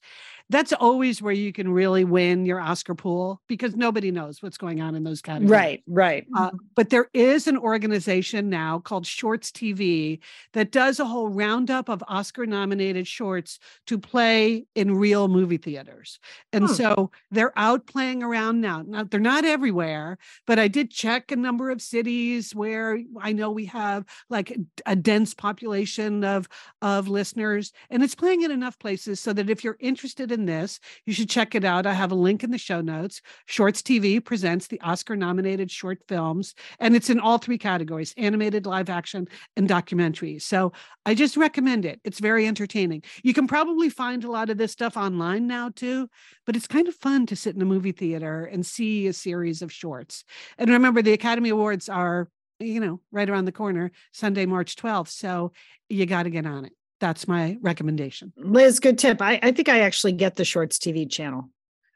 that's always where you can really win your Oscar pool because nobody knows what's going on in those categories. Right, right. Uh, but there is an organization now called Shorts TV that does a whole roundup of Oscar nominated shorts to play in real movie theaters. And Hmm. so they're out playing around now. Now, they're not everywhere, but I did check a number of cities where I know we have like a dense population of, of listeners, and it's playing in enough places so that if you're interested in this, you should check it out. I have a link in the show notes. Shorts TV presents the Oscar nominated short films, and it's in all three categories animated, live action, and documentary. So I just recommend it. It's very entertaining. You can probably find a lot of this stuff online now too, but it's kind of fun to sit in a movie theater and see a series of shorts. And remember, the Academy Awards are, you know, right around the corner, Sunday, March 12th. So you got to get on it. That's my recommendation. Liz, good tip. I, I think I actually get the Shorts TV channel.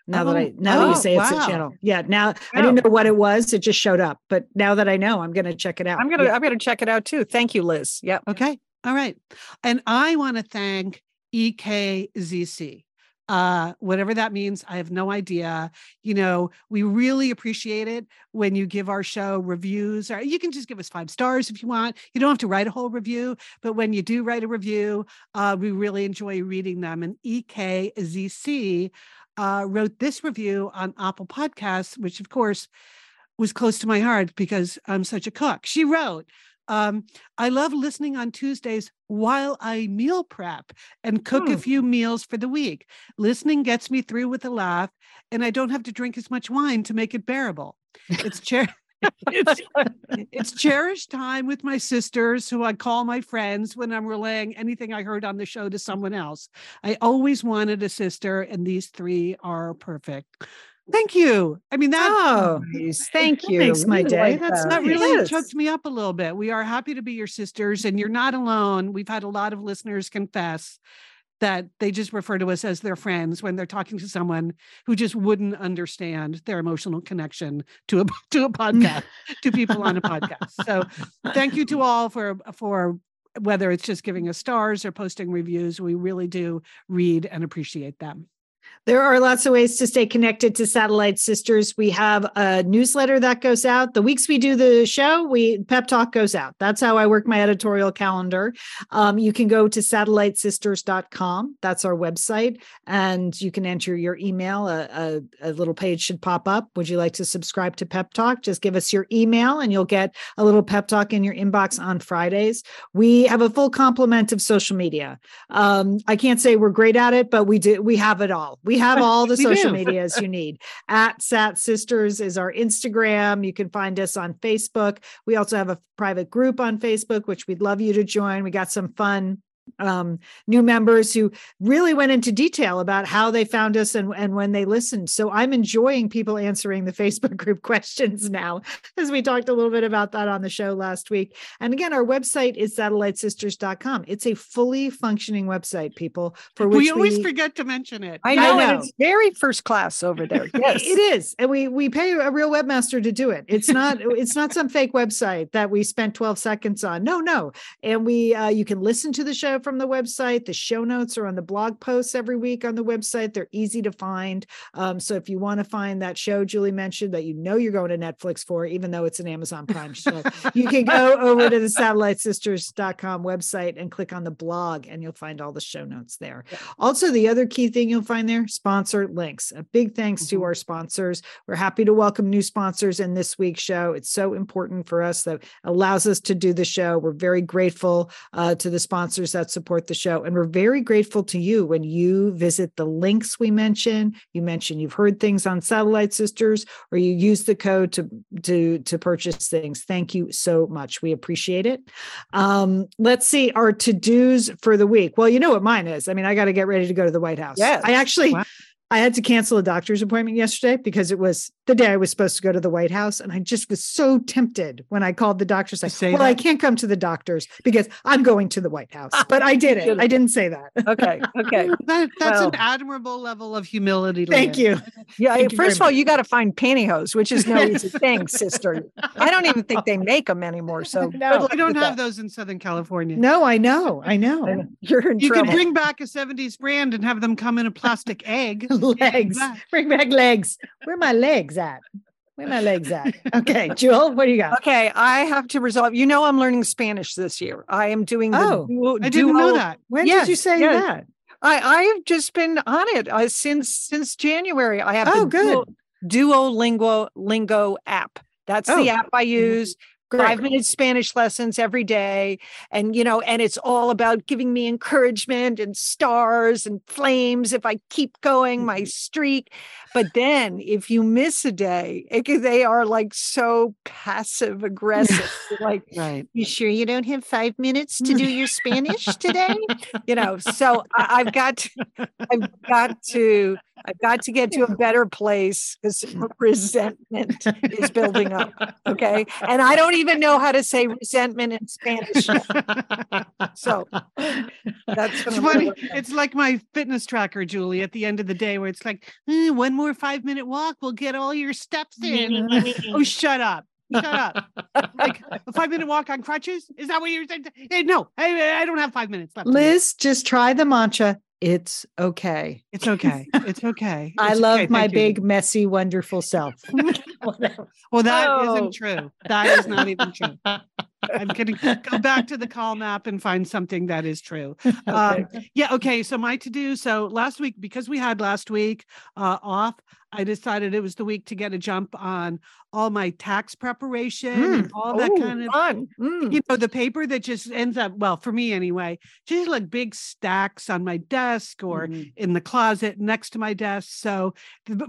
Now that I Oh, now that oh, you say it's a channel. Yeah. Now I didn't know what it was. It just showed up. But now that I know, I'm gonna check it out. I'm gonna. Yeah. I'm gonna check it out too. Thank you, Liz. Yep. Okay. All right. And I want to thank EKZC. Uh, whatever that means, I have no idea. You know, we really appreciate it when you give our show reviews, or you can just give us five stars if you want. You don't have to write a whole review, but when you do write a review, uh, we really enjoy reading them. And EKZC uh, wrote this review on Apple Podcasts, which of course was close to my heart because I'm such a cook. She wrote, um, I love listening on Tuesdays while I meal prep and cook a Hmm. few meals for the week. Listening gets me through with a laugh, and I don't have to drink as much wine to make it bearable. It's cher- it's, it's cherished time with my sisters, who I call my friends when I'm relaying anything I heard on the show to someone else. I always wanted a sister, and these three are perfect. Thank you. I mean, that Oh, Nice. Thank that you. makes my Really day. like that's that. that really Yes. choked me up a little bit. We are happy to be your sisters, and you're not alone. We've had a lot of listeners confess that they just refer to us as their friends when they're talking to someone who just wouldn't understand their emotional connection to a to a podcast, to people on a podcast. So thank you to all for for whether it's just giving us stars or posting reviews. We really do read and appreciate them. There are lots of ways to stay connected to Satellite Sisters. We have a newsletter that goes out. The weeks we do the show, we Pep Talk goes out. That's how I work my editorial calendar. Um, you can go to satellitesisters.com. That's our website. And you can enter your email. A, a, a little page should pop up. Would you like to subscribe to Pep Talk? Just give us your email and you'll get a little Pep Talk in your inbox on Fridays. We have a full complement of social media. Um, I can't say we're great at it, but we do. We have it all. We have all the social medias you need. At Sat Sisters is our Instagram. You can find us on Facebook. We also have a private group on Facebook, which we'd love you to join. We got some fun um, new members who really went into detail about how they found us and, and when they listened. So I'm enjoying people answering the Facebook group questions now, as we talked a little bit about that on the show last week. And again, our website is satellitesisters.com. It's a fully functioning website, people, for which we always forget to mention it. I I know, know. it's very first class over there. Yes. It is, and we we pay a real webmaster to do it. It's not it's not some fake website that we spent 12 seconds on. No, no. And we uh, you can listen to the show from the website. The show notes are on the blog posts every week on the website. They're easy to find. Um, so if you want to find that show Julie mentioned that you know you're going to Netflix for, even though it's an Amazon Prime show, you can go over to the satellitesisters.com website and click on the blog and you'll find all the show notes there. Also, the other key thing you'll find there sponsor links. A big thanks to Mhm. our sponsors. We're happy to welcome new sponsors in this week's show. It's so important for us that allows us to do the show. We're very grateful uh, to the sponsors that support the show. And we're very grateful to you when you visit the links we mention. You mention you've heard things on Satellite Sisters or you use the code to, to, to purchase things. Thank you so much. We appreciate it. Um, let's see our to-dos for the week. Well, you know what mine is. I mean, I got to get ready to go to the White House. Yes. I actually Wow. I had to cancel a doctor's appointment yesterday because it was the day I was supposed to go to the White House. And I just was so tempted when I called the doctor, I say Well, I can't come to the doctor's because I'm going to the White House. But I did it. I didn't say that. Okay. Okay. That, that's Well- an admirable level of humility. Thank Leah. you. Yeah. Thank you first of all, much. you got to find pantyhose, which is no easy thing, sister. I don't even think they make them anymore. So good No. luck We don't have that. those in Southern California. No, I know. I I know. know. You're in You trouble. can bring back a 70s brand and have them come in a plastic egg. legs. Bring back legs. Where my legs at? Where my legs at? Okay, Jewel, what do you got? Okay, I have to resolve. You know, I'm learning Spanish this year. I am doing the Oh, duo, I didn't know that. When did you say yes. that? I I have just been on it uh, since since January. I have Oh, the good. Duo, Duolingo Lingo app. That's Oh, the app I use. Great. Five minute Spanish lessons every day. And, you know, and it's all about giving me encouragement and stars and flames if I keep going my mm-hmm. streak. But then if you miss a day, it, they are like so passive aggressive. like, Right. you sure you don't have five minutes to mm. do your Spanish today? You know, so I, I've got to, I've got to, I've got to get to a better place because resentment is building up. Okay. And I don't even know how to say resentment in Spanish. yet. So that's It's I'm funny. It's like my fitness tracker, Julie, at the end of the day, where it's like, "Eh, one more five minute walk we'll get all your steps in. oh, shut up. Shut up. Like a five minute walk on crutches? Is that what you're saying? Eh, no, I, I don't have five minutes left. Liz, just try the mantra. It's okay. It's okay. It's okay. I love okay. my Thank you. big, messy, wonderful self. Well, that Oh. not true. That is not even true. I'm kidding. Go back to the call map and find something that is true. Um, yeah. Okay. So my to do. So last week, because we had last week uh, off, I decided it was the week to get a jump on all my tax preparation and all that Ooh, kind of fun. Mm. you know the paper that just ends up well for me anyway just like big stacks on my desk or Mhm. in the closet next to my desk so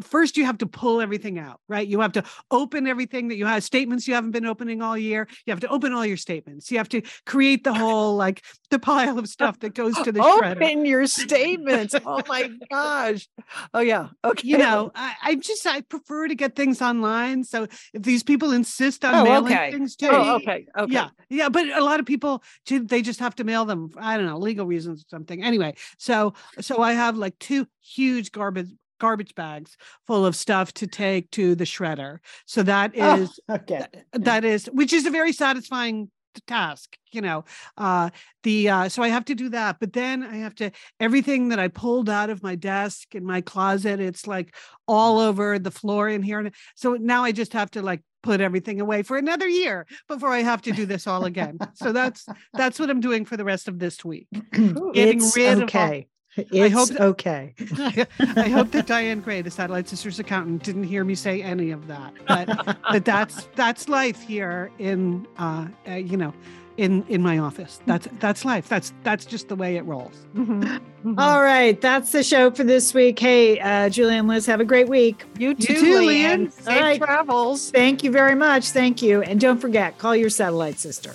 first you have to pull everything out right you have to open everything that you have statements you haven't been opening all year you have to open all your statements you have to create the whole like the pile of stuff that goes to the shredder Open your statements. Oh my gosh. Oh yeah. Okay. you know I, I just i prefer to get things online so if these people insist on Oh, mailing okay. things to Oh, okay. Okay. Yeah, yeah, but a lot of people they just have to mail them. I don't know, legal reasons or something. Anyway, so so I have like two huge garbage garbage bags full of stuff to take to the shredder. So that Oh, is okay. that is which is a very satisfying task you know uh the uh so i have to do that but then i have to everything that i pulled out of my desk in my closet it's like all over the floor in here and so now i just have to like put everything away for another year before i have to do this all again so that's that's what i'm doing for the rest of this week getting it's rid of all- okay. It's hope that- okay. I hope that Diane Gray, the Satellite Sisters accountant, didn't hear me say any of that. But but that's that's life here in uh, uh you know in in my office. That's that's life. That's that's just the way it rolls. Mhm. Mm-hmm. Mhm. All right, that's the show for this week. Hey, uh, Julie and Liz, have a great week. you too, too, Lian. Lian. Safe All right. travels. Thank you very much. Thank you. And don't forget, call your satellite sister.